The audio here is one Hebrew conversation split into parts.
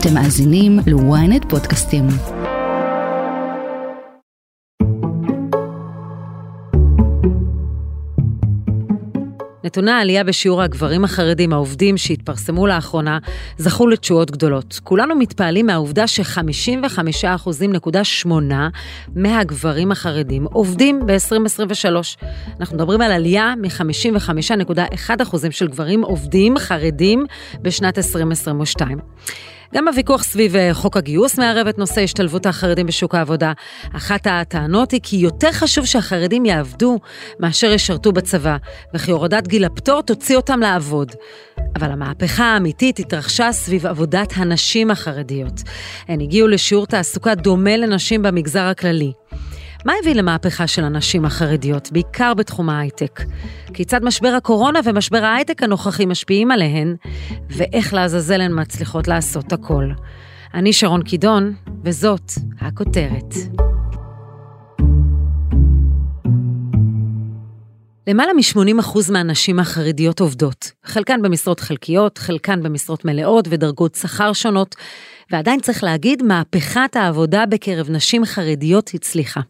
אתם מאזינים ל-ynet פודקאסטים. נתוני העלייה בשיעור הגברים החרדים העובדים שהתפרסמו לאחרונה זכו לתשואות גדולות. כולנו מתפעלים מהעובדה ש-55.8% מהגברים החרדים עובדים ב-2023. אנחנו מדברים על עלייה מ-55.1% של גברים עובדים חרדים בשנת 2022. גם הוויכוח סביב אה, חוק הגיוס מערב את נושא השתלבות החרדים בשוק העבודה. אחת הטענות היא כי יותר חשוב שהחרדים יעבדו מאשר ישרתו בצבא, וכי הורדת גיל הפטור תוציא אותם לעבוד. אבל המהפכה האמיתית התרחשה סביב עבודת הנשים החרדיות. הן הגיעו לשיעור תעסוקה דומה לנשים במגזר הכללי. מה הביא למהפכה של הנשים החרדיות, בעיקר בתחום ההייטק? כיצד משבר הקורונה ומשבר ההייטק הנוכחי משפיעים עליהן, ואיך לעזאזל הן מצליחות לעשות הכל. אני שרון קידון, וזאת הכותרת. למעלה מ-80% מהנשים החרדיות עובדות, חלקן במשרות חלקיות, חלקן במשרות מלאות ודרגות שכר שונות, ועדיין צריך להגיד, מהפכת העבודה בקרב נשים חרדיות הצליחה.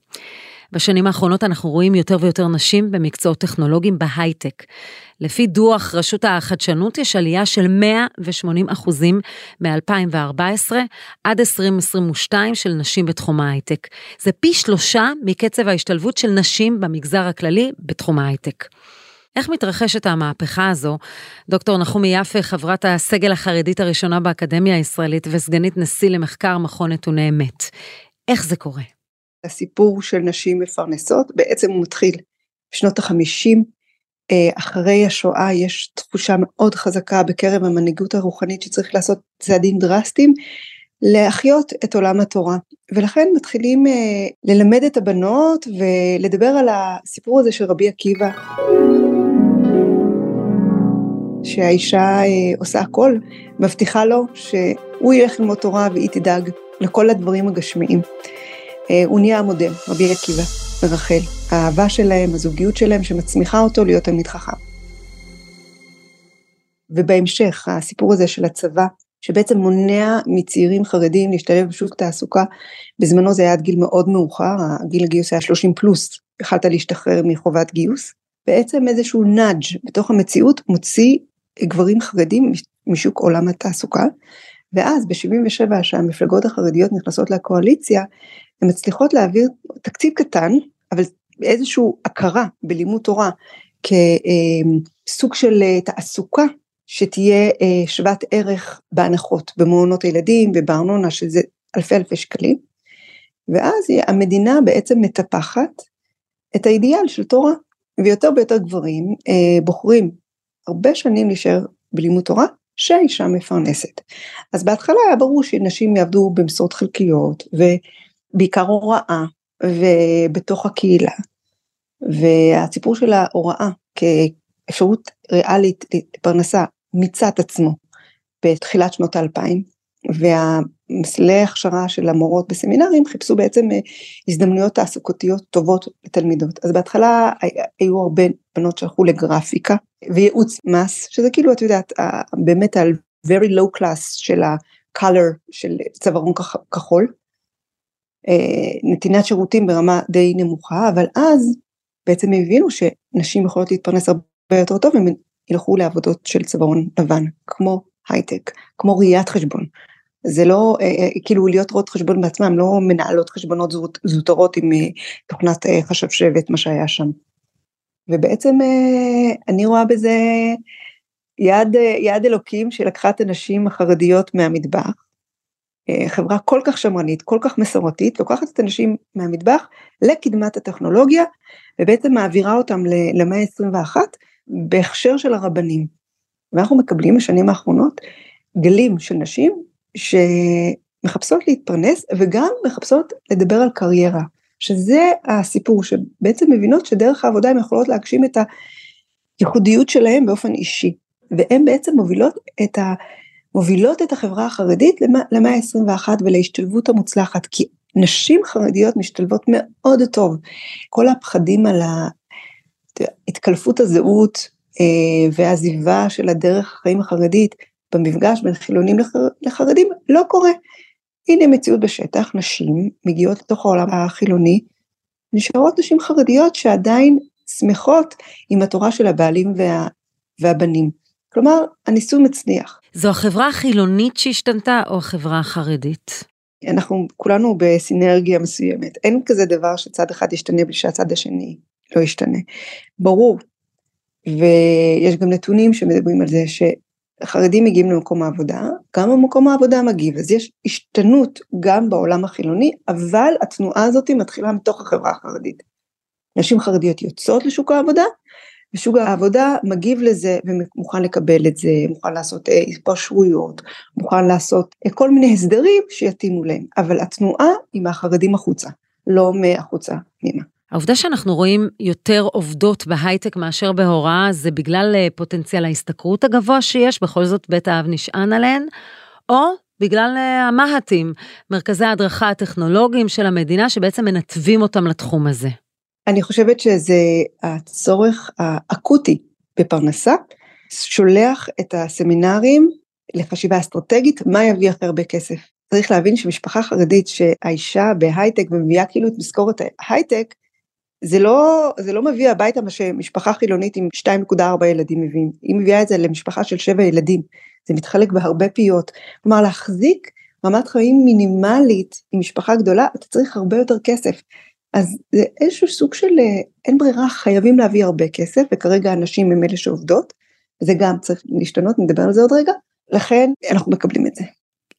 בשנים האחרונות אנחנו רואים יותר ויותר נשים במקצועות טכנולוגיים בהייטק. לפי דוח רשות החדשנות יש עלייה של 180 אחוזים מ-2014 עד 2022 של נשים בתחום ההייטק. זה פי שלושה מקצב ההשתלבות של נשים במגזר הכללי בתחום ההייטק. איך מתרחשת המהפכה הזו? דוקטור נחומי יפה, חברת הסגל החרדית הראשונה באקדמיה הישראלית וסגנית נשיא למחקר מכון נתוני אמת. איך זה קורה? הסיפור של נשים מפרנסות בעצם הוא מתחיל בשנות החמישים אה, אחרי השואה יש תחושה מאוד חזקה בקרב המנהיגות הרוחנית שצריך לעשות צעדים דרסטיים להחיות את עולם התורה ולכן מתחילים אה, ללמד את הבנות ולדבר על הסיפור הזה של רבי עקיבא שהאישה אה, עושה הכל מבטיחה לו שהוא ילך ללמוד תורה והיא תדאג לכל הדברים הגשמיים. הוא נהיה המודל רבי עקיבא ורחל האהבה שלהם הזוגיות שלהם שמצמיחה אותו להיות תלמיד חכם. ובהמשך הסיפור הזה של הצבא שבעצם מונע מצעירים חרדים להשתלב בשוק תעסוקה, בזמנו זה היה עד גיל מאוד מאוחר, הגיל הגיוס היה 30 פלוס, יכלת להשתחרר מחובת גיוס, בעצם איזשהו נאג' בתוך המציאות מוציא גברים חרדים משוק עולם התעסוקה, ואז ב-77 שהמפלגות החרדיות נכנסות לקואליציה, הן מצליחות להעביר תקציב קטן, אבל איזושהי הכרה בלימוד תורה כסוג של תעסוקה שתהיה אה, שוות ערך בהנחות במעונות הילדים ובארנונה שזה אלפי אלפי שקלים. ואז המדינה בעצם מטפחת את האידיאל של תורה ויותר ויותר גברים אה, בוחרים הרבה שנים להישאר בלימוד תורה שהאישה מפרנסת. אז בהתחלה היה ברור שנשים יעבדו במשרות חלקיות ובעיקר הוראה ובתוך הקהילה והסיפור של ההוראה כאפשרות ריאלית לפרנסה את עצמו בתחילת שנות האלפיים והמסלולי הכשרה של המורות בסמינרים חיפשו בעצם אה, הזדמנויות תעסוקתיות טובות לתלמידות אז בהתחלה היו הרבה בנות שהלכו לגרפיקה וייעוץ מס שזה כאילו את יודעת באמת על very low class של ה-color של צווארון כחול אה, נתינת שירותים ברמה די נמוכה אבל אז בעצם הבינו שנשים יכולות להתפרנס הרבה יותר טוב אם ילכו לעבודות של צווארון לבן, כמו הייטק, כמו ראיית חשבון. זה לא אה, אה, כאילו להיות רואות חשבון בעצמם, לא מנהלות חשבונות זוט, זוטרות עם אה, תוכנת חשב שבט, מה שהיה שם. ובעצם אני רואה בזה יד, יד אלוקים שלקחה את הנשים החרדיות מהמטבח, חברה כל כך שמרנית, כל כך מסורתית, לוקחת את הנשים מהמטבח לקדמת הטכנולוגיה, ובעצם מעבירה אותם למאה ה-21, בהכשר של הרבנים. ואנחנו מקבלים בשנים האחרונות גלים של נשים שמחפשות להתפרנס וגם מחפשות לדבר על קריירה, שזה הסיפור, שבעצם מבינות שדרך העבודה הן יכולות להגשים את הייחודיות שלהן באופן אישי, והן בעצם מובילות את, ה, מובילות את החברה החרדית למאה ה-21 ולהשתלבות המוצלחת, כי נשים חרדיות משתלבות מאוד טוב, כל הפחדים על התקלפות הזהות אה, והעזיבה של הדרך החיים החרדית במפגש בין חילונים לחר... לחרדים לא קורה. הנה מציאות בשטח, נשים מגיעות לתוך העולם החילוני, נשארות נשים חרדיות שעדיין שמחות עם התורה של הבעלים וה... והבנים. כלומר, הניסוי מצליח. זו החברה החילונית שהשתנתה או החברה החרדית? אנחנו כולנו בסינרגיה מסוימת, אין כזה דבר שצד אחד ישתנה בלי שהצד השני לא ישתנה. ברור, ויש גם נתונים שמדברים על זה שחרדים מגיעים למקום העבודה, גם במקום העבודה מגיב, אז יש השתנות גם בעולם החילוני, אבל התנועה הזאת מתחילה מתוך החברה החרדית. נשים חרדיות יוצאות לשוק העבודה, ושוק העבודה מגיב לזה ומוכן לקבל את זה, מוכן לעשות אה, התפשרויות, מוכן לעשות אה, כל מיני הסדרים שיתאימו להם, אבל התנועה היא מהחרדים החוצה, לא מהחוצה פנימה. העובדה שאנחנו רואים יותר עובדות בהייטק מאשר בהוראה זה בגלל אה, פוטנציאל ההשתכרות הגבוה שיש, בכל זאת בית האב נשען עליהן, או בגלל המה"טים, מרכזי ההדרכה הטכנולוגיים של המדינה שבעצם מנתבים אותם לתחום הזה. אני חושבת שזה הצורך האקוטי בפרנסה, שולח את הסמינרים לחשיבה אסטרטגית, מה יביא הכי הרבה כסף. צריך להבין שמשפחה חרדית שהאישה בהייטק ומביאה כאילו את משכורת ההייטק, זה לא, זה לא מביא הביתה מה שמשפחה חילונית עם 2.4 ילדים מביאים, היא מביאה את זה למשפחה של 7 ילדים, זה מתחלק בהרבה פיות, כלומר להחזיק רמת חיים מינימלית עם משפחה גדולה, אתה צריך הרבה יותר כסף. אז זה איזשהו סוג של אה, אין ברירה, חייבים להביא הרבה כסף, וכרגע הנשים הם אלה שעובדות, וזה גם צריך להשתנות, נדבר על זה עוד רגע, לכן אנחנו מקבלים את זה.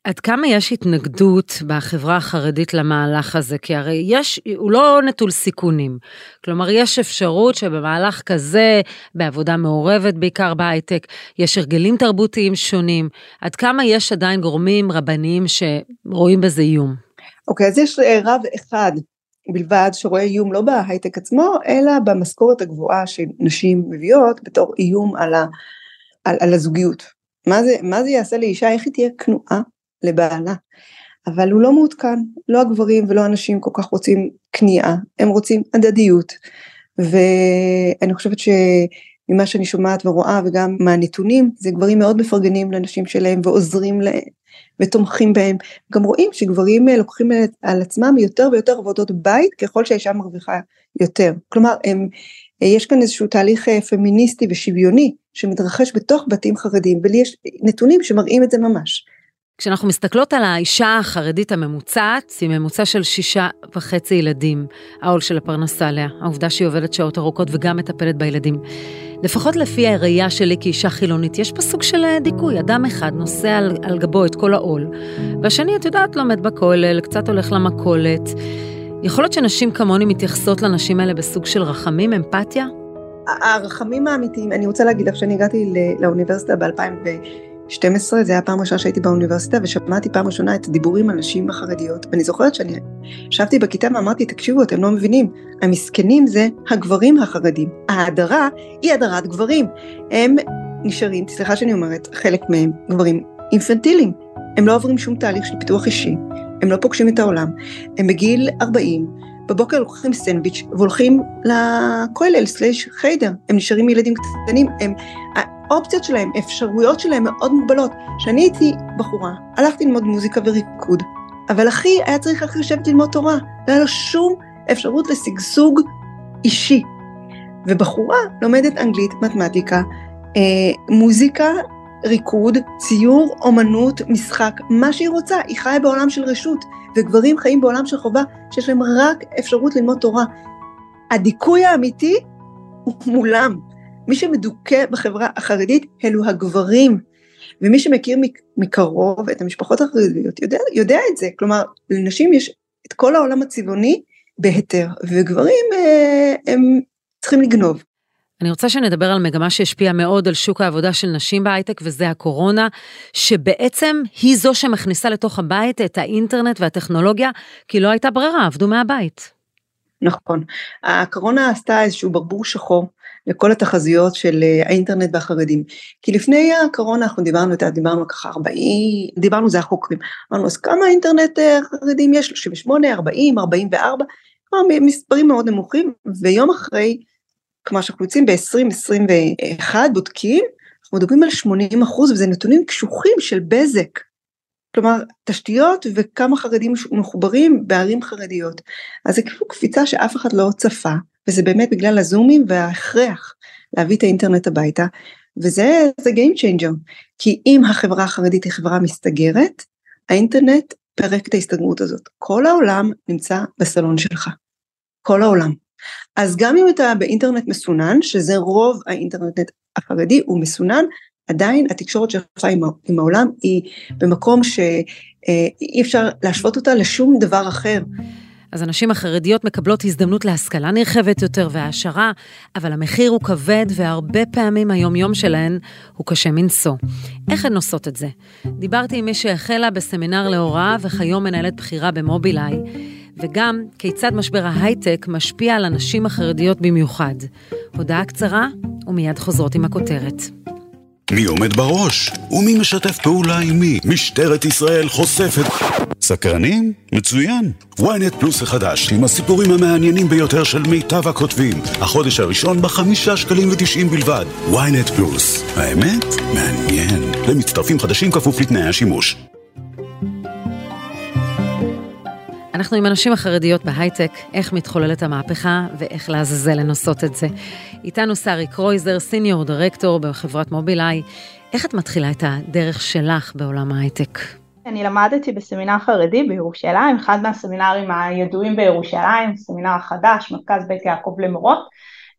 עד כמה יש התנגדות בחברה החרדית למהלך הזה? כי הרי יש, הוא לא נטול סיכונים. כלומר, יש אפשרות שבמהלך כזה, בעבודה מעורבת, בעיקר בהייטק, יש הרגלים תרבותיים שונים. עד כמה יש עדיין גורמים רבניים שרואים בזה איום? אוקיי, okay, אז יש אה, רב אחד בלבד שרואה איום לא בהייטק עצמו, אלא במשכורת הגבוהה שנשים מביאות בתור איום על, ה, על, על הזוגיות. מה זה, מה זה יעשה לאישה, איך היא תהיה כנועה לבעלה. אבל הוא לא מעודכן, לא הגברים ולא הנשים כל כך רוצים כניעה, הם רוצים הדדיות. ואני חושבת שממה שאני שומעת ורואה וגם מהנתונים, זה גברים מאוד מפרגנים לנשים שלהם ועוזרים להם ותומכים בהם. גם רואים שגברים אה, לוקחים על עצמם יותר ויותר עבודות בית ככל שהאישה מרוויחה יותר. כלומר, הם, אה, יש כאן איזשהו תהליך אה, פמיניסטי ושוויוני שמתרחש בתוך בתים חרדים, ולי יש נתונים שמראים את זה ממש. כשאנחנו מסתכלות על האישה החרדית הממוצעת, היא ממוצע של שישה וחצי ילדים, העול של הפרנסה עליה, העובדה שהיא עובדת שעות ארוכות וגם מטפלת בילדים. לפחות לפי הראייה שלי כאישה חילונית, יש פה סוג של דיכוי, אדם אחד נושא על, על גבו את כל העול, והשני, את יודעת, לומד בכולל, קצת הולך למכולת. יכול להיות שנשים כמוני מתייחסות לנשים האלה בסוג של רחמים, אמפתיה? הרחמים האמיתיים, אני רוצה להגיד לך שאני הגעתי לאוניברסיטה ב-2000 12, זה היה פעם ראשונה שהייתי באוניברסיטה ושמעתי פעם ראשונה את הדיבורים על נשים החרדיות ואני זוכרת שאני ישבתי בכיתה ואמרתי תקשיבו אתם לא מבינים המסכנים זה הגברים החרדים. ההדרה היא הדרת גברים. הם נשארים סליחה שאני אומרת חלק מהם גברים אינפנטיליים. הם לא עוברים שום תהליך של פיתוח אישי. הם לא פוגשים את העולם. הם בגיל 40 בבוקר לוקחים סנדוויץ' והולכים לכולל סלאש חיידר הם נשארים ילדים קטנים. הם האופציות שלהם, האפשרויות שלהם מאוד מוגבלות. כשאני הייתי בחורה, הלכתי ללמוד מוזיקה וריקוד, אבל אחי היה צריך רק לשבת ללמוד תורה, לא היה לו שום אפשרות לשגשוג אישי. ובחורה לומדת אנגלית, מתמטיקה, אה, מוזיקה, ריקוד, ציור, אומנות, משחק, מה שהיא רוצה, היא חיה בעולם של רשות, וגברים חיים בעולם של חובה, שיש להם רק אפשרות ללמוד תורה. הדיכוי האמיתי הוא מולם. מי שמדוכא בחברה החרדית אלו הגברים, ומי שמכיר מקרוב את המשפחות החרדיות יודע, יודע את זה, כלומר לנשים יש את כל העולם הצבעוני בהיתר, וגברים אה, הם צריכים לגנוב. אני רוצה שנדבר על מגמה שהשפיעה מאוד על שוק העבודה של נשים בהייטק, וזה הקורונה, שבעצם היא זו שמכניסה לתוך הבית את האינטרנט והטכנולוגיה, כי לא הייתה ברירה, עבדו מהבית. נכון. הקורונה עשתה איזשהו ברבור שחור לכל התחזיות של אה, האינטרנט והחרדים. כי לפני הקורונה אנחנו דיברנו, דיברנו ככה 40, דיברנו זה החוקרים, אמרנו אז כמה אינטרנט אה, חרדים יש? 38, 40, 44, כלומר מספרים מאוד נמוכים, ויום אחרי, כלומר שאנחנו יוצאים ב-2021 בודקים, אנחנו מדברים על 80 אחוז וזה נתונים קשוחים של בזק. כלומר, תשתיות וכמה חרדים מחוברים בערים חרדיות. אז זה כאילו קפיצה שאף אחד לא צפה, וזה באמת בגלל הזומים וההכרח להביא את האינטרנט הביתה, וזה Game Changer, כי אם החברה החרדית היא חברה מסתגרת, האינטרנט פרק את ההסתגרות הזאת. כל העולם נמצא בסלון שלך. כל העולם. אז גם אם אתה באינטרנט מסונן, שזה רוב האינטרנט החרדי, הוא מסונן, עדיין התקשורת שלך עם העולם היא במקום שאי אה, אפשר להשוות אותה לשום דבר אחר. אז הנשים החרדיות מקבלות הזדמנות להשכלה נרחבת יותר והעשרה, אבל המחיר הוא כבד והרבה פעמים היומיום שלהן הוא קשה מנשוא. איך הן עושות את זה? דיברתי עם מי שהחלה בסמינר להוראה וכיום מנהלת בכירה במובילאיי, וגם כיצד משבר ההייטק משפיע על הנשים החרדיות במיוחד. הודעה קצרה ומיד חוזרות עם הכותרת. מי עומד בראש? ומי משתף פעולה עם מי? משטרת ישראל חושפת... סקרנים? מצוין. ynet פלוס החדש, עם הסיפורים המעניינים ביותר של מיטב הכותבים. החודש הראשון בחמישה שקלים ותשעים בלבד. ynet פלוס. האמת? מעניין. למצטרפים חדשים כפוף לתנאי השימוש. אנחנו עם הנשים החרדיות בהייטק, איך מתחוללת המהפכה ואיך לעזאזל לנסות את זה. איתנו שרי קרויזר, סיניור דירקטור בחברת מובילאיי. איך את מתחילה את הדרך שלך בעולם ההייטק? אני למדתי בסמינר חרדי בירושלים, אחד מהסמינרים הידועים בירושלים, סמינר החדש, מרכז בית יעקב למורות.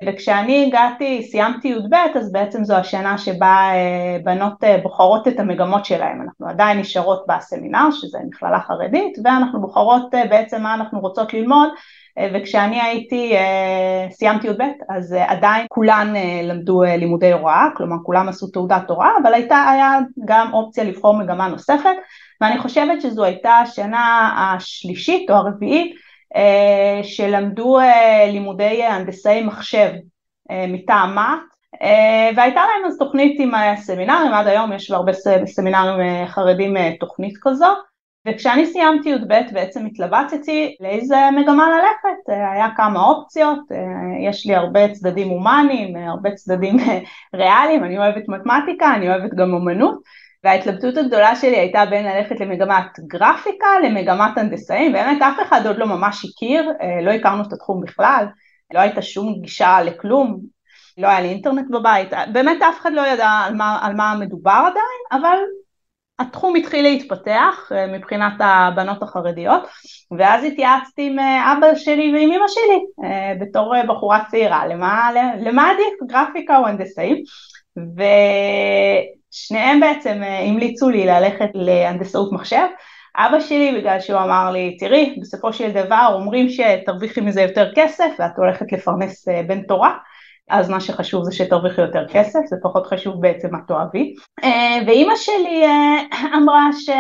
וכשאני הגעתי, סיימתי י"ב, אז בעצם זו השנה שבה אה, בנות אה, בוחרות את המגמות שלהן. אנחנו עדיין נשארות בסמינר, שזה מכללה חרדית, ואנחנו בוחרות אה, בעצם מה אנחנו רוצות ללמוד, וכשאני הייתי, סיימתי י"ב, אז עדיין כולן למדו לימודי הוראה, כלומר כולם עשו תעודת הוראה, אבל הייתה, היה גם אופציה לבחור מגמה נוספת, ואני חושבת שזו הייתה השנה השלישית או הרביעית שלמדו אה, לימודי הנדסאי מחשב אה, מטעם מה"ט והייתה להם אז תוכנית עם הסמינרים, עד היום יש בהרבה סמינרים חרדים תוכנית כזו וכשאני סיימתי י"ב בעצם התלבטתי לאיזה מגמה ללכת, היה כמה אופציות, יש לי הרבה צדדים הומניים, הרבה צדדים ריאליים, אני אוהבת מתמטיקה, אני אוהבת גם אומנות וההתלבטות הגדולה שלי הייתה בין ללכת למגמת גרפיקה למגמת הנדסאים, באמת אף אחד עוד לא ממש הכיר, אה, לא הכרנו את התחום בכלל, לא הייתה שום גישה לכלום, לא היה לי אינטרנט בבית, באמת אף אחד לא ידע על מה, על מה מדובר עדיין, אבל התחום התחיל להתפתח אה, מבחינת הבנות החרדיות, ואז התייעצתי עם אה, אבא שלי ועם אמא שלי בתור בחורה צעירה, למה, למה עדיף גרפיקה או הנדסאים, ו... שניהם בעצם אה, המליצו לי ללכת להנדסאות מחשב. אבא שלי, בגלל שהוא אמר לי, תראי, בסופו של דבר אומרים שתרוויחי מזה יותר כסף ואת הולכת לפרנס אה, בן תורה, אז מה שחשוב זה שתרוויחי יותר כסף, זה פחות חשוב בעצם מה תאהבי. אה, ואימא שלי אמרה ש...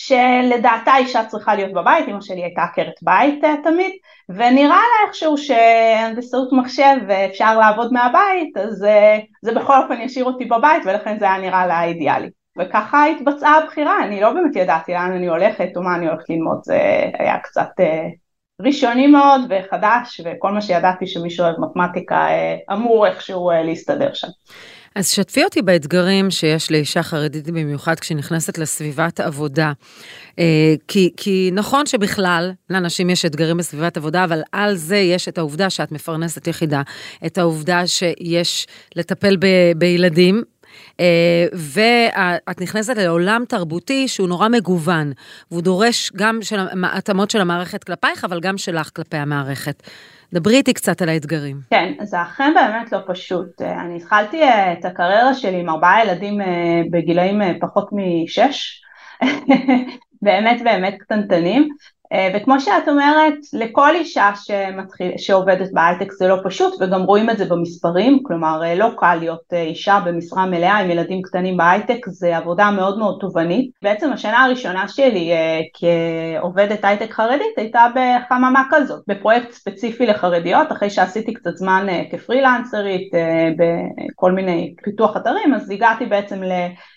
שלדעתה אישה צריכה להיות בבית, אמא שלי הייתה עקרת בית תמיד, ונראה לה איכשהו שהנדסאות מחשב ואפשר לעבוד מהבית, אז אה, זה בכל אופן ישאיר אותי בבית ולכן זה היה נראה לה אידיאלי. וככה התבצעה הבחירה, אני לא באמת ידעתי לאן אני הולכת או מה אני הולכת ללמוד, זה היה קצת אה, ראשוני מאוד וחדש, וכל מה שידעתי שמי שאוהב מתמטיקה אה, אמור איכשהו להסתדר שם. אז שתפי אותי באתגרים שיש לאישה חרדית במיוחד כשהיא נכנסת לסביבת עבודה. אה, כי, כי נכון שבכלל לאנשים יש אתגרים בסביבת עבודה, אבל על זה יש את העובדה שאת מפרנסת יחידה, את העובדה שיש לטפל ב, בילדים. אה, ואת נכנסת לעולם תרבותי שהוא נורא מגוון, והוא דורש גם התאמות של המערכת כלפייך, אבל גם שלך כלפי המערכת. דברי איתי קצת על האתגרים. כן, זה אכן באמת לא פשוט. אני התחלתי אה, את הקריירה שלי עם ארבעה ילדים אה, בגילאים אה, פחות משש, באמת באמת קטנטנים, אה, וכמו שאת אומרת, לכל אישה שמתחיל, שעובדת בהייטק זה לא פשוט וגם רואים את זה במספרים, כלומר אה, לא קל להיות אה, אישה במשרה מלאה עם ילדים קטנים בהייטק, זה עבודה מאוד מאוד תובענית. בעצם השנה הראשונה שלי כעובדת הייטק חרדית הייתה בחממה כזאת, בפרויקט ספציפי לחרדיות, אחרי שעשיתי קצת זמן כפרילנסרית בכל מיני פיתוח אתרים, אז הגעתי בעצם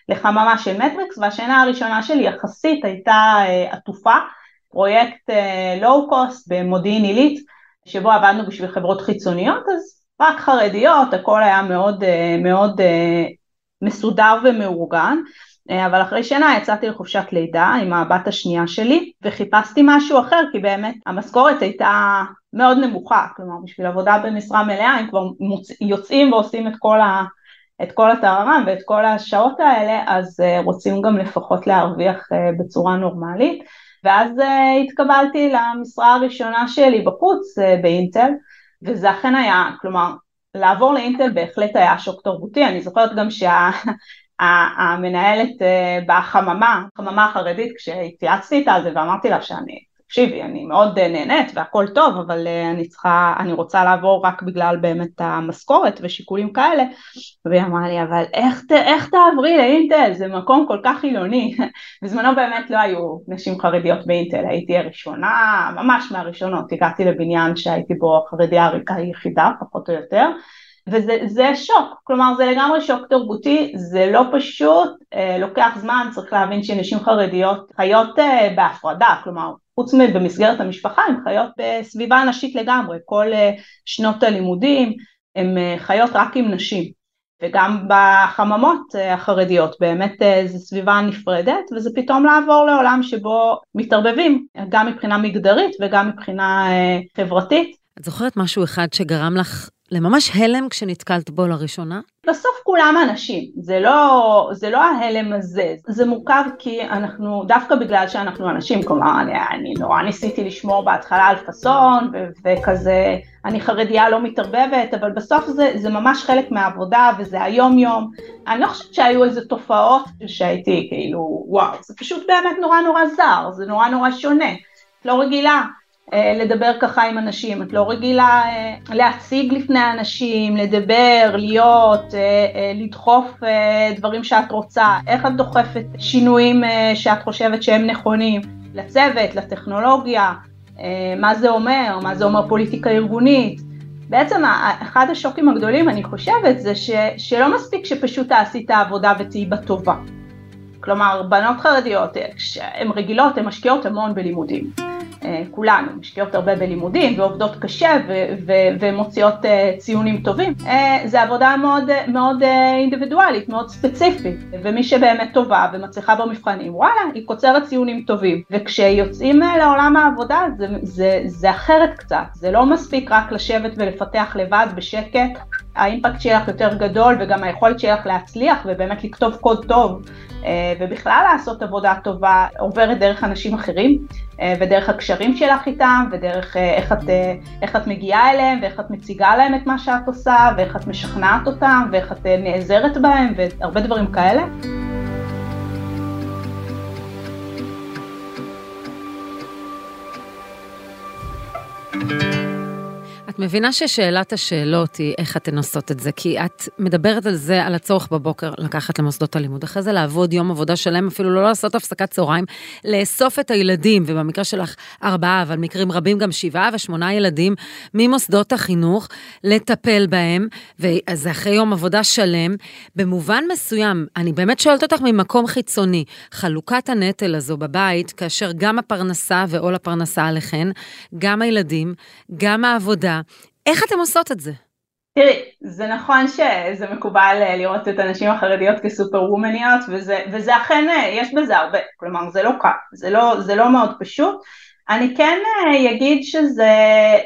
לחממה של מטריקס והשנה הראשונה שלי יחסית הייתה עטופה פרויקט low אה, cost במודיעין עילית, שבו עבדנו בשביל חברות חיצוניות, אז רק חרדיות, הכל היה מאוד, אה, מאוד אה, מסודר ומאורגן, אבל אחרי שנה יצאתי לחופשת לידה עם הבת השנייה שלי וחיפשתי משהו אחר כי באמת המשכורת הייתה מאוד נמוכה, כלומר בשביל עבודה במשרה מלאה הם כבר מוצ... יוצאים ועושים את כל, ה... את כל הטהרם ואת כל השעות האלה אז רוצים גם לפחות להרוויח בצורה נורמלית ואז התקבלתי למשרה הראשונה שלי בחוץ באינטל וזה אכן היה, כלומר לעבור לאינטל בהחלט היה שוק תרבותי, אני זוכרת גם שהמנהלת בחממה, החממה החרדית, כשהתייעצתי איתה על זה ואמרתי לה שאני תקשיבי, אני מאוד נהנית והכל טוב, אבל אה, אני צריכה, אני רוצה לעבור רק בגלל באמת המשכורת ושיקולים כאלה, והיא אמרה לי, אבל איך, איך תעברי לאינטל? זה מקום כל כך חילוני. בזמנו באמת לא היו נשים חרדיות באינטל, הייתי הראשונה, ממש מהראשונות, הגעתי לבניין שהייתי בו החרדיה היחידה, פחות או יותר. וזה שוק, כלומר זה לגמרי שוק תרבותי, זה לא פשוט, אה, לוקח זמן, צריך להבין שנשים חרדיות חיות אה, בהפרדה, כלומר חוץ מבמסגרת המשפחה הן חיות בסביבה נשית לגמרי, כל אה, שנות הלימודים הן חיות רק עם נשים וגם בחממות החרדיות באמת זו סביבה נפרדת וזה פתאום לעבור לעולם שבו מתערבבים גם מבחינה מגדרית וגם מבחינה חברתית. את זוכרת משהו אחד שגרם לך לממש הלם כשנתקלת בו לראשונה? בסוף כולם אנשים, זה לא, זה לא ההלם הזה, זה מורכב כי אנחנו, דווקא בגלל שאנחנו אנשים, כלומר אני, אני נורא ניסיתי לשמור בהתחלה על פאסון ו- וכזה, אני חרדיה לא מתערבבת, אבל בסוף זה, זה ממש חלק מהעבודה וזה היום יום, אני לא חושבת שהיו איזה תופעות שהייתי כאילו וואו, זה פשוט באמת נורא נורא זר, זה נורא נורא שונה, לא רגילה. אה, לדבר ככה עם אנשים, את לא רגילה אה, להציג לפני אנשים, לדבר, להיות, אה, לדחוף דברים שאת רוצה, איך את דוחפת שינויים שאת חושבת שהם נכונים, לצוות, לטכנולוגיה, מה זה אומר, מה זה אומר פוליטיקה ארגונית. בעצם אחד השוקים הגדולים אני חושבת זה ש, שלא מספיק שפשוט תעשי את העבודה ותהיי בה טובה. כלומר בנות חרדיות, כשהן רגילות, הן משקיעות המון בלימודים. אה, כולנו משקיעות הרבה בלימודים ועובדות קשה ומוציאות אה, ציונים טובים, אה, זה עבודה מאוד, מאוד אינדיבידואלית, מאוד ספציפית, ומי שבאמת טובה ומצליחה במבחנים, וואלה, היא קוצרת ציונים טובים, וכשיוצאים לעולם העבודה זה, זה, זה אחרת קצת, זה לא מספיק רק לשבת ולפתח לבד בשקט, האימפקט שלך יותר גדול וגם היכולת שלך להצליח ובאמת לכתוב קוד טוב ובכלל לעשות עבודה טובה עוברת דרך אנשים אחרים ודרך הקשרים שלך איתם ודרך איך את, איך את מגיעה אליהם ואיך את מציגה להם את מה שאת עושה ואיך את משכנעת אותם ואיך את נעזרת בהם והרבה דברים כאלה. את מבינה ששאלת השאלות היא איך אתן עושות את זה, כי את מדברת על זה, על הצורך בבוקר לקחת למוסדות הלימוד, אחרי זה לעבוד יום עבודה שלם, אפילו לא לעשות הפסקת צהריים, לאסוף את הילדים, ובמקרה שלך ארבעה, אבל מקרים רבים גם שבעה ושמונה ילדים, ממוסדות החינוך, לטפל בהם, ואז אחרי יום עבודה שלם. במובן מסוים, אני באמת שואלת אותך ממקום חיצוני, חלוקת הנטל הזו בבית, כאשר גם הפרנסה ועול הפרנסה עליכן, גם הילדים, גם העבודה, איך אתן עושות את זה? תראי, זה נכון שזה מקובל אה, לראות את הנשים החרדיות כסופר וומניות וזה, וזה אכן, אה, יש בזה הרבה, כלומר זה לא קל, זה לא, זה לא מאוד פשוט. אני כן אה, אגיד שזה,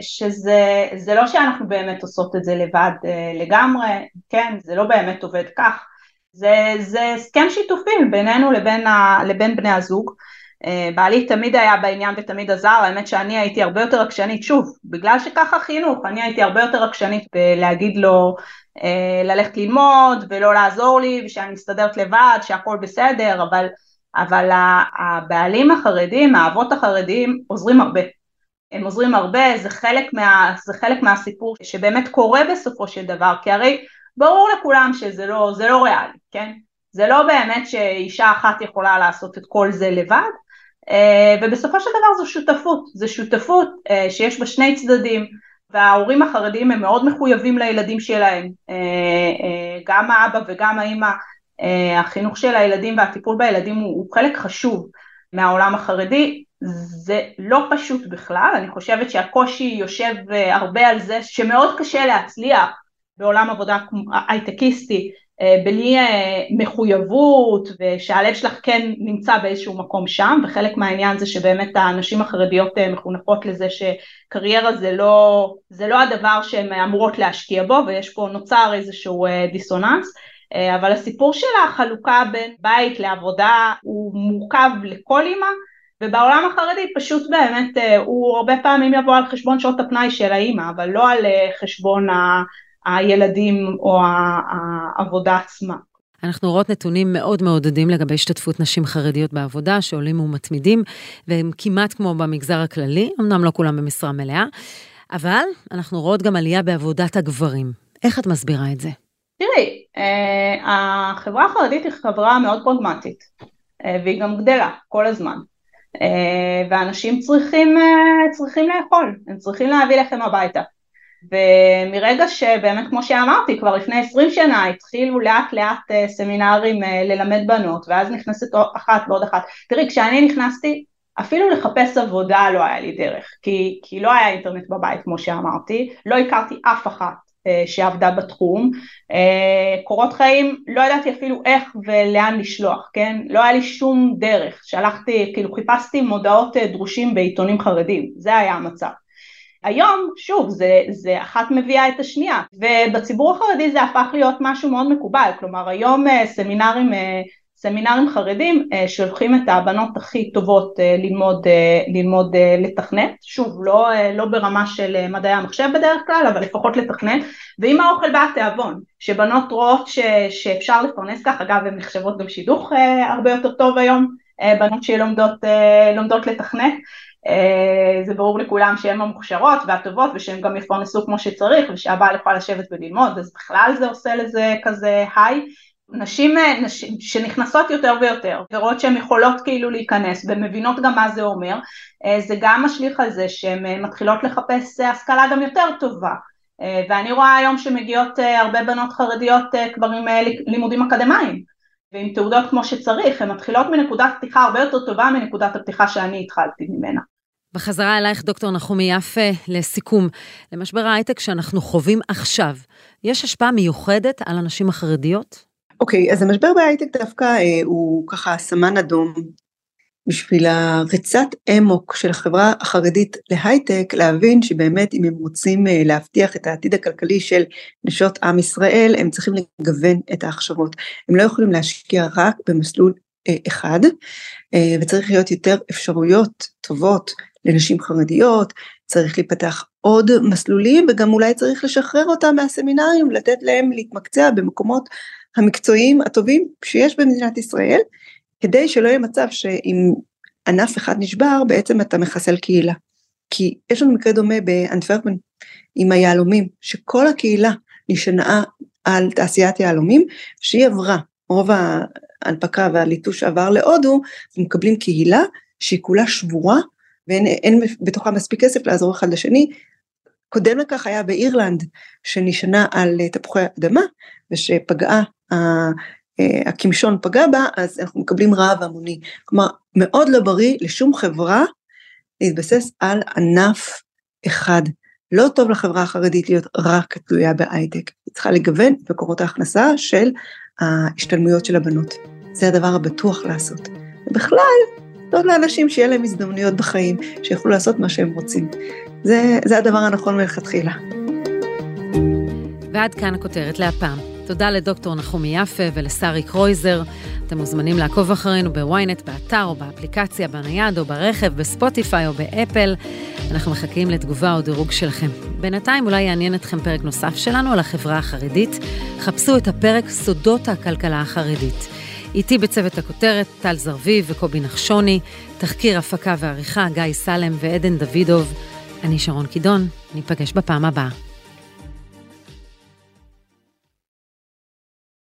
שזה זה לא שאנחנו באמת עושות את זה לבד לגמרי, כן, זה לא באמת עובד כך, זה, הסכם שיתופי בינינו לבין, ה, לבין בני הזוג. אה, בעלי תמיד היה בעניין ותמיד עזר, האמת שאני הייתי הרבה יותר עקשנית, שוב, בגלל שככה חינוך, אני הייתי הרבה יותר עקשנית בלהגיד לו אה, ללכת ללמוד ולא לעזור לי ושאני מסתדרת לבד, שהכל בסדר, אבל, אבל הבעלים החרדים, האבות החרדים עוזרים הרבה. הם עוזרים הרבה, זה חלק, מה, זה חלק מהסיפור שבאמת קורה בסופו של דבר, כי הרי ברור לכולם שזה לא, לא ריאלי, כן? זה לא באמת שאישה אחת יכולה לעשות את כל זה לבד, ובסופו של דבר זו שותפות, זו שותפות אה, שיש בה שני צדדים וההורים החרדים הם מאוד מחויבים לילדים שלהם, אה, גם האבא וגם האמא, החינוך של הילדים והטיפול בילדים הוא, הוא חלק חשוב מהעולם החרדי, זה לא פשוט בכלל, אני חושבת שהקושי יושב הרבה על זה שמאוד קשה להצליח בעולם עבודה הייטקיסטי בלי מחויבות ושהלב שלך כן נמצא באיזשהו מקום שם וחלק מהעניין זה שבאמת הנשים החרדיות מחונכות לזה שקריירה זה לא, זה לא הדבר שהן אמורות להשקיע בו ויש פה נוצר איזשהו דיסוננס אבל הסיפור של החלוקה בין בית לעבודה הוא מורכב לכל אימא ובעולם החרדי פשוט באמת אה, הוא הרבה פעמים יבוא על חשבון שעות הפנאי של האימא, אבל לא על אה, חשבון. הילדים או העבודה עצמה. אנחנו רואות נתונים מאוד מעודדים לגבי השתתפות נשים חרדיות בעבודה, שעולים ומתמידים, והם כמעט כמו במגזר הכללי, אמנם לא כולם במשרה מלאה, אבל אנחנו רואות גם עלייה בעבודת הגברים. איך את מסבירה את זה? תראי, אה, החברה החרדית היא חברה מאוד פרגמטית, והיא גם גדלה כל הזמן. אה, ואנשים צריכים, אה, צריכים לאכול, הם צריכים להביא לחם הביתה. ומרגע שבאמת כמו שאמרתי כבר לפני עשרים שנה התחילו לאט לאט אה, סמינרים ללמד בנות ואז נכנסת אחת ועוד אחת, תראי כשאני נכנסתי אפילו לחפש עבודה לא היה לי דרך כי, כי לא היה אינטרנט בבית כמו שאמרתי, לא הכרתי אף אחת אה, שעבדה בתחום. אה, קורות חיים, לא ידעתי אפילו איך ולאן לשלוח, כן? לא היה לי שום דרך. שלחתי, כאילו חיפשתי מודעות אה, דרושים בעיתונים חרדים, זה היה המצב. היום, שוב, זה, זה אחת מביאה את השנייה, ובציבור החרדי זה הפך להיות משהו מאוד מקובל, כלומר היום סמינרים סמינרים חרדים אה, שולחים את הבנות הכי טובות אה, ללמוד, אה, ללמוד לתכנת, שוב לא, לא ברמה של מדעי המחשב בדרך כלל אבל לפחות לתכנת. ועם האוכל בא התיאבון שבנות רואות ש, שאפשר לפרנס כך אגב הן נחשבות גם שידוך הרבה יותר טוב היום בנות שלומדות לומדות לתכנת זה ברור לכולם שהן המוכשרות והטובות ושהן גם יפרנסו כמו שצריך ושהבעל יכול לשבת וללמוד אז בכלל זה עושה לזה כזה היי. נשים, אה, נשים שנכנסות יותר ויותר ורואות שהן יכולות כאילו להיכנס ומבינות גם מה זה אומר אה, זה גם משליך על זה שהן אה, מתחילות לחפש השכלה גם יותר טובה. ואני רואה היום שמגיעות הרבה בנות חרדיות כבר עם לימודים אקדמיים. ועם תעודות כמו שצריך, הן מתחילות מנקודת פתיחה הרבה יותר טובה מנקודת הפתיחה שאני התחלתי ממנה. בחזרה אלייך, דוקטור נחומי יפה, לסיכום. למשבר ההייטק שאנחנו חווים עכשיו, יש השפעה מיוחדת על הנשים החרדיות? אוקיי, okay, אז המשבר בהייטק דווקא אה, הוא ככה סמן אדום בשביל הריצת אמוק של החברה החרדית להייטק, להבין שבאמת אם הם רוצים אה, להבטיח את העתיד הכלכלי של נשות עם ישראל, הם צריכים לגוון את ההכשרות. הם לא יכולים להשקיע רק במסלול אה, אחד, אה, וצריך להיות יותר אפשרויות טובות לנשים חרדיות, צריך להיפתח עוד מסלולים וגם אולי צריך לשחרר אותם מהסמינרים, לתת להם להתמקצע במקומות המקצועיים הטובים שיש במדינת ישראל, כדי שלא יהיה מצב שאם ענף אחד נשבר, בעצם אתה מחסל קהילה. כי יש לנו מקרה דומה באנטוורפן עם היהלומים, שכל הקהילה נשענה על תעשיית יהלומים, שהיא עברה, רוב ההנפקה והליטוש עבר להודו, ומקבלים קהילה שהיא כולה שבורה, ואין בתוכה מספיק כסף לעזור אחד לשני. קודם לכך היה באירלנד, שנשענה על תפוחי אדמה, ושפגעה אה, הקמשון פגע בה, אז אנחנו מקבלים רעב המוני. כלומר, מאוד לא בריא לשום חברה להתבסס על ענף אחד. לא טוב לחברה החרדית להיות רק תלויה בהייטק, היא צריכה לגוון את מקורות ההכנסה של ההשתלמויות של הבנות. זה הדבר הבטוח לעשות. ובכלל, זאת לאנשים שיהיה להם הזדמנויות בחיים, שיוכלו לעשות מה שהם רוצים. זה, זה הדבר הנכון מלכתחילה. ועד כאן הכותרת להפעם. תודה לדוקטור נחומי יפה ולשרי קרויזר. אתם מוזמנים לעקוב אחרינו בוויינט, באתר או באפליקציה, בנייד או ברכב, בספוטיפיי או באפל. אנחנו מחכים לתגובה או דירוג שלכם. בינתיים אולי יעניין אתכם פרק נוסף שלנו על החברה החרדית. חפשו את הפרק סודות הכלכלה החרדית. איתי בצוות הכותרת טל זרביב וקובי נחשוני, תחקיר הפקה ועריכה גיא סלם ועדן דוידוב. אני שרון קידון, ניפגש בפעם הבאה.